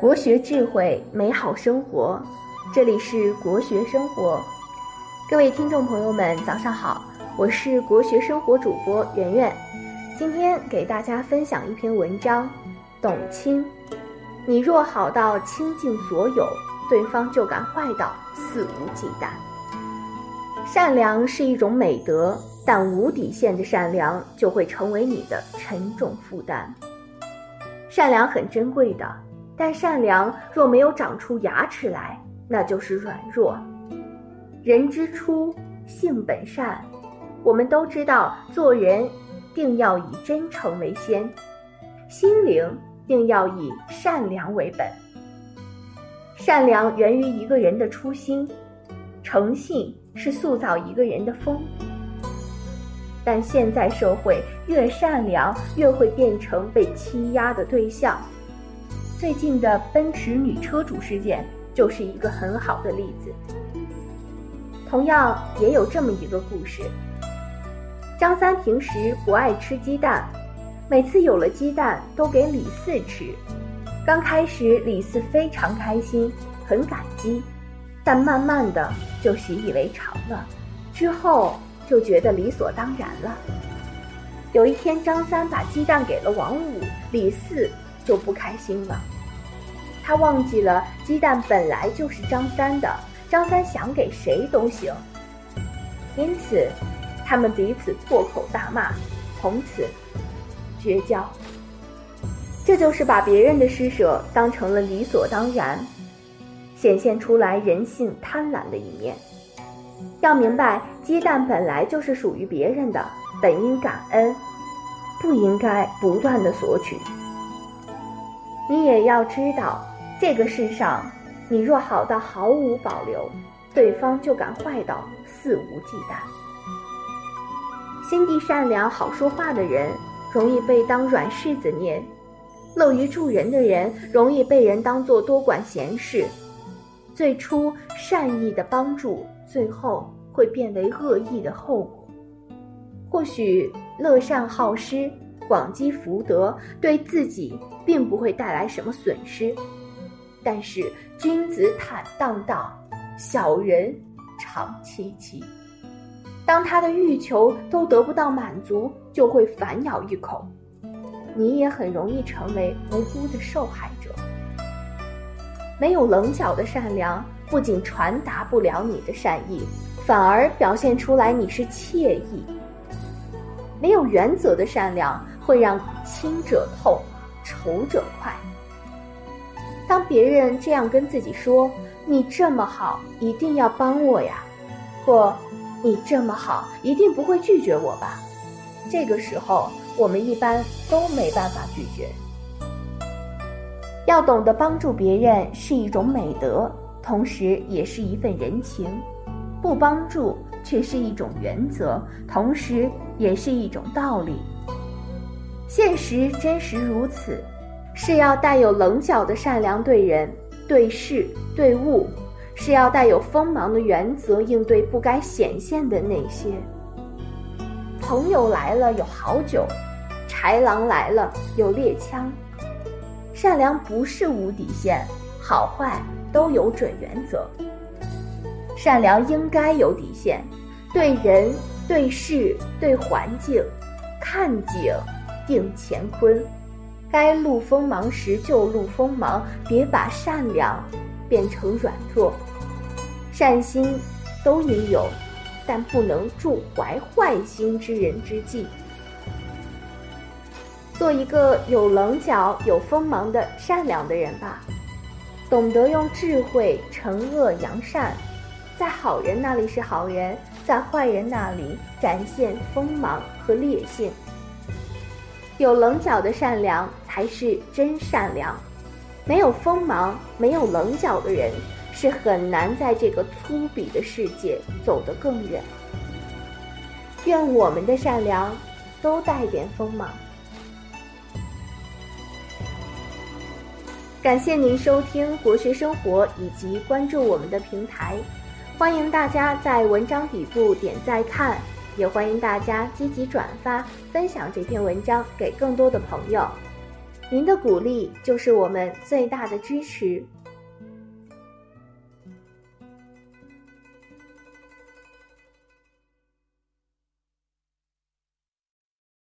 国学智慧，美好生活。这里是国学生活，各位听众朋友们，早上好，我是国学生活主播圆圆。今天给大家分享一篇文章，《董卿》。你若好到倾尽所有，对方就敢坏到肆无忌惮。善良是一种美德，但无底线的善良就会成为你的沉重负担。善良很珍贵的，但善良若没有长出牙齿来，那就是软弱。人之初，性本善。我们都知道，做人定要以真诚为先，心灵定要以善良为本。善良源于一个人的初心，诚信是塑造一个人的风。但现在社会越善良，越会变成被欺压的对象。最近的奔驰女车主事件就是一个很好的例子。同样也有这么一个故事：张三平时不爱吃鸡蛋，每次有了鸡蛋都给李四吃。刚开始李四非常开心，很感激，但慢慢的就习以为常了。之后。就觉得理所当然了。有一天，张三把鸡蛋给了王五，李四就不开心了。他忘记了鸡蛋本来就是张三的，张三想给谁都行。因此，他们彼此破口大骂，从此绝交。这就是把别人的施舍当成了理所当然，显现出来人性贪婪的一面。要明白，鸡蛋本来就是属于别人的，本应感恩，不应该不断的索取。你也要知道，这个世上，你若好到毫无保留，对方就敢坏到肆无忌惮。心地善良、好说话的人，容易被当软柿子捏；乐于助人的人，容易被人当作多管闲事。最初善意的帮助。最后会变为恶意的后果。或许乐善好施、广积福德，对自己并不会带来什么损失，但是君子坦荡荡，小人长戚戚。当他的欲求都得不到满足，就会反咬一口，你也很容易成为无辜的受害者。没有棱角的善良。不仅传达不了你的善意，反而表现出来你是惬意。没有原则的善良会让亲者痛，仇者快。当别人这样跟自己说：“你这么好，一定要帮我呀”，或“你这么好，一定不会拒绝我吧”，这个时候我们一般都没办法拒绝。要懂得帮助别人是一种美德。同时也是一份人情，不帮助却是一种原则，同时也是一种道理。现实真实如此，是要带有棱角的善良对人、对事、对物，是要带有锋芒的原则应对不该显现的那些。朋友来了有好酒，豺狼来了有猎枪。善良不是无底线，好坏。都有准原则，善良应该有底线，对人、对事、对环境，看景定乾坤，该露锋芒时就露锋芒，别把善良变成软弱。善心都应有，但不能助怀坏心之人之计。做一个有棱角、有锋芒的善良的人吧。懂得用智慧惩恶扬善，在好人那里是好人，在坏人那里展现锋芒和烈性。有棱角的善良才是真善良，没有锋芒、没有棱角的人是很难在这个粗鄙的世界走得更远。愿我们的善良都带点锋芒。感谢您收听国学生活以及关注我们的平台，欢迎大家在文章底部点赞看，也欢迎大家积极转发分享这篇文章给更多的朋友。您的鼓励就是我们最大的支持。